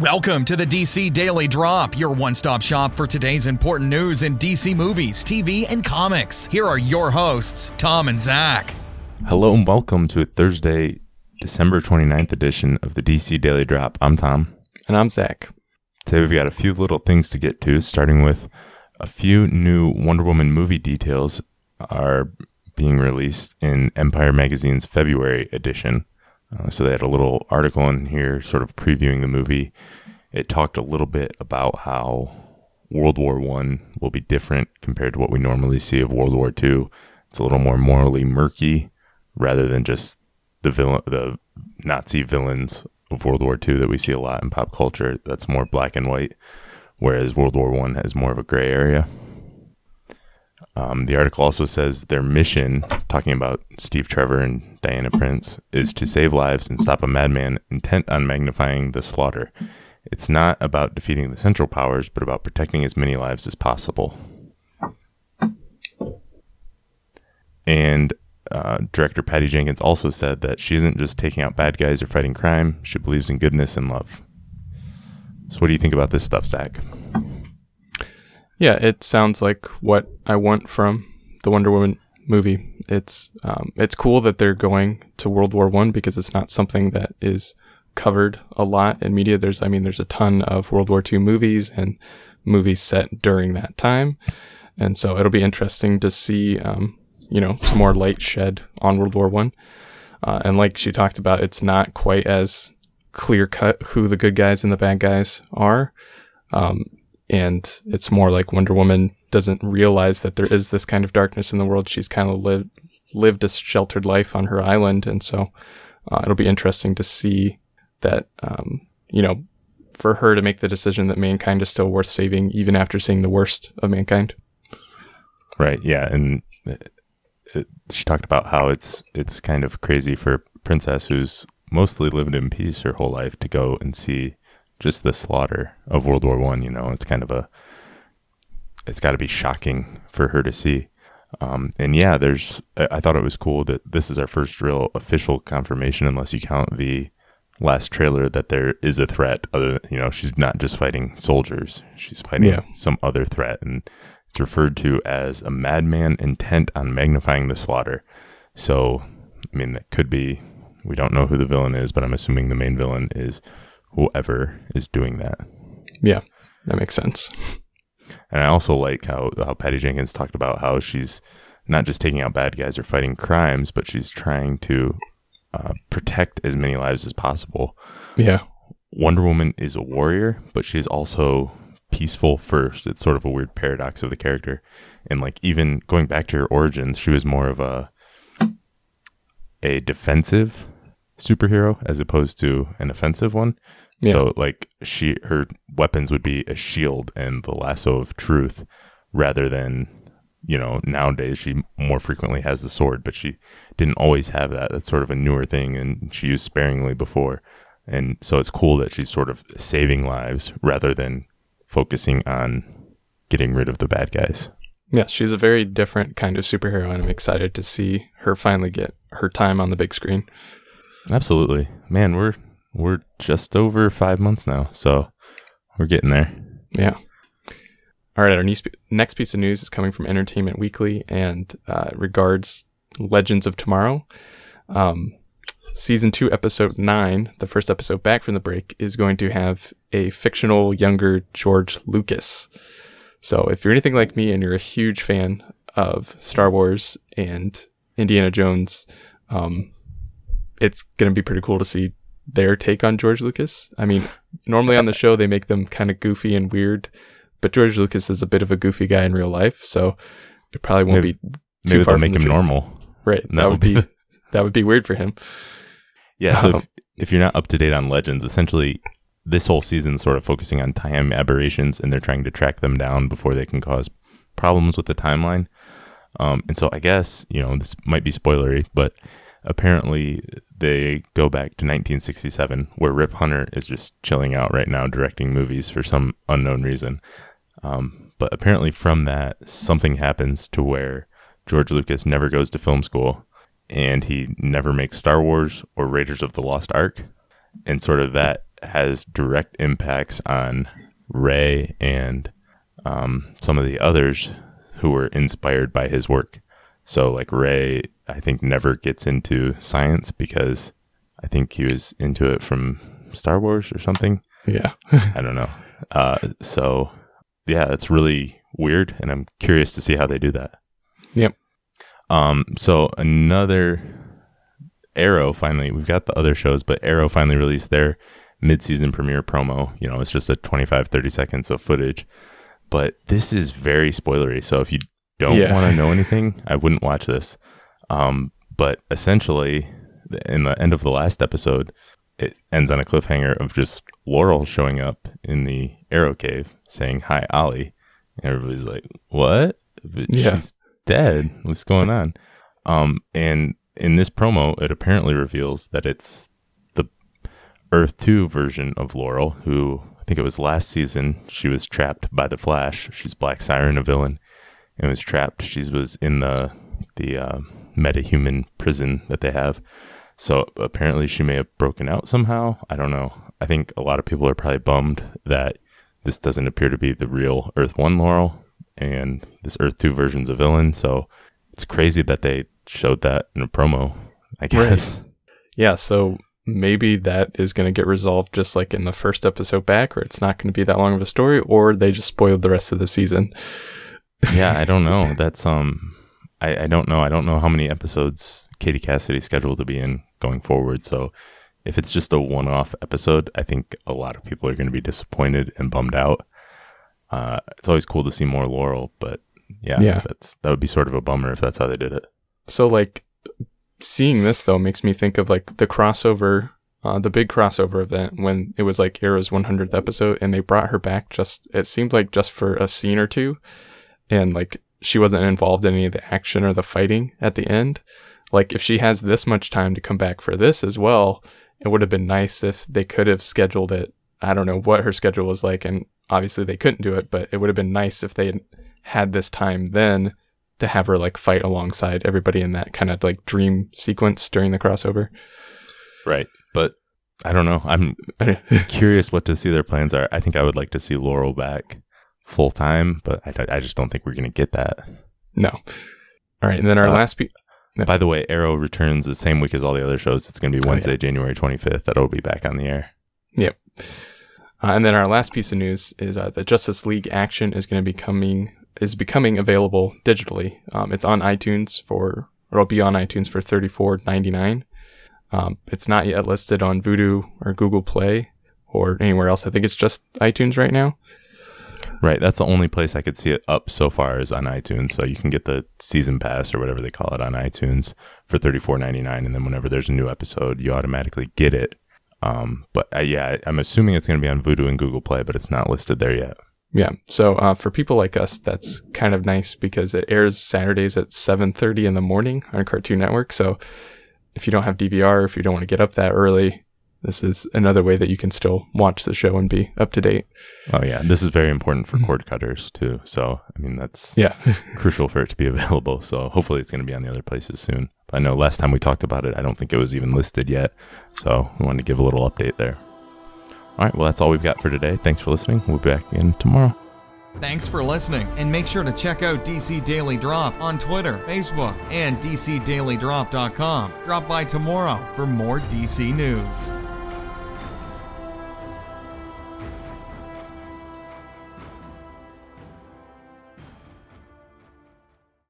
Welcome to the DC Daily Drop, your one stop shop for today's important news in DC movies, TV, and comics. Here are your hosts, Tom and Zach. Hello and welcome to a Thursday, December 29th edition of the DC Daily Drop. I'm Tom. And I'm Zach. Today we've got a few little things to get to, starting with a few new Wonder Woman movie details are being released in Empire Magazine's February edition. Uh, so they had a little article in here sort of previewing the movie. It talked a little bit about how World War One will be different compared to what we normally see of World War Two. It's a little more morally murky rather than just the villain, the Nazi villains of World War II that we see a lot in pop culture. That's more black and white, whereas World War One has more of a gray area. Um, the article also says their mission, talking about Steve Trevor and Diana Prince, is to save lives and stop a madman intent on magnifying the slaughter. It's not about defeating the Central Powers, but about protecting as many lives as possible. And uh, director Patty Jenkins also said that she isn't just taking out bad guys or fighting crime, she believes in goodness and love. So, what do you think about this stuff, Zach? Yeah, it sounds like what I want from the Wonder Woman movie. It's um, it's cool that they're going to World War One because it's not something that is covered a lot in media. There's, I mean, there's a ton of World War II movies and movies set during that time, and so it'll be interesting to see um, you know some more light shed on World War One. Uh, and like she talked about, it's not quite as clear cut who the good guys and the bad guys are. Um, and it's more like Wonder Woman doesn't realize that there is this kind of darkness in the world. She's kind of lived lived a sheltered life on her island, and so uh, it'll be interesting to see that um, you know for her to make the decision that mankind is still worth saving, even after seeing the worst of mankind. Right. Yeah, and it, she talked about how it's it's kind of crazy for Princess, who's mostly lived in peace her whole life, to go and see just the slaughter of World War One. You know, it's kind of a it's got to be shocking for her to see. Um, and yeah, there's I thought it was cool that this is our first real official confirmation, unless you count the last trailer that there is a threat. Other, you know, she's not just fighting soldiers; she's fighting yeah. some other threat, and it's referred to as a madman intent on magnifying the slaughter. So, I mean, that could be, we don't know who the villain is, but I'm assuming the main villain is whoever is doing that. Yeah, that makes sense. And I also like how, how Patty Jenkins talked about how she's not just taking out bad guys or fighting crimes, but she's trying to uh, protect as many lives as possible. Yeah. Wonder Woman is a warrior, but she's also peaceful first. It's sort of a weird paradox of the character. And like even going back to her origins, she was more of a a defensive superhero as opposed to an offensive one. Yeah. So like she her weapons would be a shield and the lasso of truth rather than you know nowadays she more frequently has the sword but she didn't always have that that's sort of a newer thing and she used sparingly before and so it's cool that she's sort of saving lives rather than focusing on getting rid of the bad guys. Yeah, she's a very different kind of superhero, and I'm excited to see her finally get her time on the big screen. Absolutely, man. We're we're just over five months now, so we're getting there. Yeah. All right, our next piece of news is coming from Entertainment Weekly and uh, regards Legends of Tomorrow. Um, season two, episode nine, the first episode back from the break, is going to have a fictional younger George Lucas. So if you're anything like me and you're a huge fan of Star Wars and Indiana Jones, um, it's going to be pretty cool to see their take on George Lucas. I mean, normally on the show they make them kind of goofy and weird, but George Lucas is a bit of a goofy guy in real life, so it probably won't maybe, be too maybe far they'll make him truth. normal. Right. That, that would be that would be weird for him. Yeah. So um, if, if you're not up to date on Legends, essentially this whole season is sort of focusing on time aberrations, and they're trying to track them down before they can cause problems with the timeline. Um, and so I guess you know this might be spoilery, but apparently they go back to 1967, where Rip Hunter is just chilling out right now, directing movies for some unknown reason. Um, but apparently, from that, something happens to where George Lucas never goes to film school and he never makes Star Wars or Raiders of the Lost Ark. and sort of that has direct impacts on Ray and um, some of the others who were inspired by his work. So, like Ray, I think never gets into science because I think he was into it from Star Wars or something. Yeah. I don't know. Uh, so, yeah, it's really weird, and I'm curious to see how they do that. Yep. Um, so another Arrow finally, we've got the other shows, but Arrow finally released their mid-season premiere promo. You know, it's just a 25, 30 seconds of footage, but this is very spoilery. So if you don't Yeah. want to know anything, I wouldn't watch this. Um, but essentially, in the end of the last episode, it ends on a cliffhanger of just Laurel showing up in the Arrow Cave saying, Hi, Ollie. And everybody's like, What? But Yeah. She's dead. What's going on? Um, and in this promo, it apparently reveals that it's the Earth 2 version of Laurel, who I think it was last season, she was trapped by the Flash. She's Black Siren, a villain, and was trapped. She was in the, the uh, metahuman prison that they have. So apparently she may have broken out somehow. I don't know. I think a lot of people are probably bummed that this doesn't appear to be the real Earth 1 Laurel and this Earth 2 version's a villain. So it's crazy that they showed that in a promo, I guess. Yeah. So maybe that is going to get resolved just like in the first episode back, or it's not going to be that long of a story, or they just spoiled the rest of the season. Yeah, I don't know. That's um I, I don't know. I don't know how many episodes Katie Cassidy's scheduled to be in going forward. So if it's just a one off episode, I think a lot of people are going to be disappointed and bummed out. Uh, it's always cool to see more Laurel, but yeah, Yeah. that's that would be sort of a bummer if that's how they did it. So like seeing this though makes me think of like the crossover, uh, the big crossover event when it was like Arrow's 100th episode, and they brought her back. Just it seemed like just for a scene or two, and like she wasn't involved in any of the action or the fighting at the end. Like if she has this much time to come back for this as well, it would have been nice if they could have scheduled it. I don't know what her schedule was like, and obviously they couldn't do it, but it would have been nice if they had had this time then to have her like fight alongside everybody in that kind of like dream sequence during the crossover. Right. But I don't know. I'm curious what to see their plans are. I think I would like to see Laurel back full time, but I, I just don't think we're going to get that. no. All right, and then our Uh, last piece. Yeah. By the way, Arrow returns the same week as all the other shows. It's going to be Oh, yeah. Wednesday, January 25th. That'll be back on the air. Yep. Uh, and then our last piece of news is uh, the Justice League Action is going to be coming is becoming available digitally. Um, it's on iTunes for or it'll be on iTunes for thirty four ninety nine. Um, it's not yet listed on Vudu or Google Play or anywhere else. I think it's just iTunes right now. Right. That's the only place I could see it up so far is on iTunes. So you can get the season pass or whatever they call it on iTunes for thirty four ninety nine, and then whenever there's a new episode, you automatically get it. Um, but uh, yeah, I'm assuming it's going to be on Vudu and Google Play, but it's not listed there yet. Yeah. So uh, for people like us, that's kind of nice because it airs Saturdays at 7:30 in the morning on Cartoon Network. So if you don't have DVR, if you don't want to get up that early, this is another way that you can still watch the show and be up to date. Oh yeah, this is very important for Mhm. cord cutters too. So I mean that's Yeah. crucial for it to be available. So hopefully it's going to be on the other places soon. But I know last time we talked about it, I don't think it was even listed yet. So we wanted to give a little update there. All right, well that's all we've got for today. Thanks for listening. We'll be back in tomorrow. Thanks for listening, and make sure to check out DC Daily Drop on Twitter, Facebook, and DCDailyDrop.com. Drop by tomorrow for more DC news.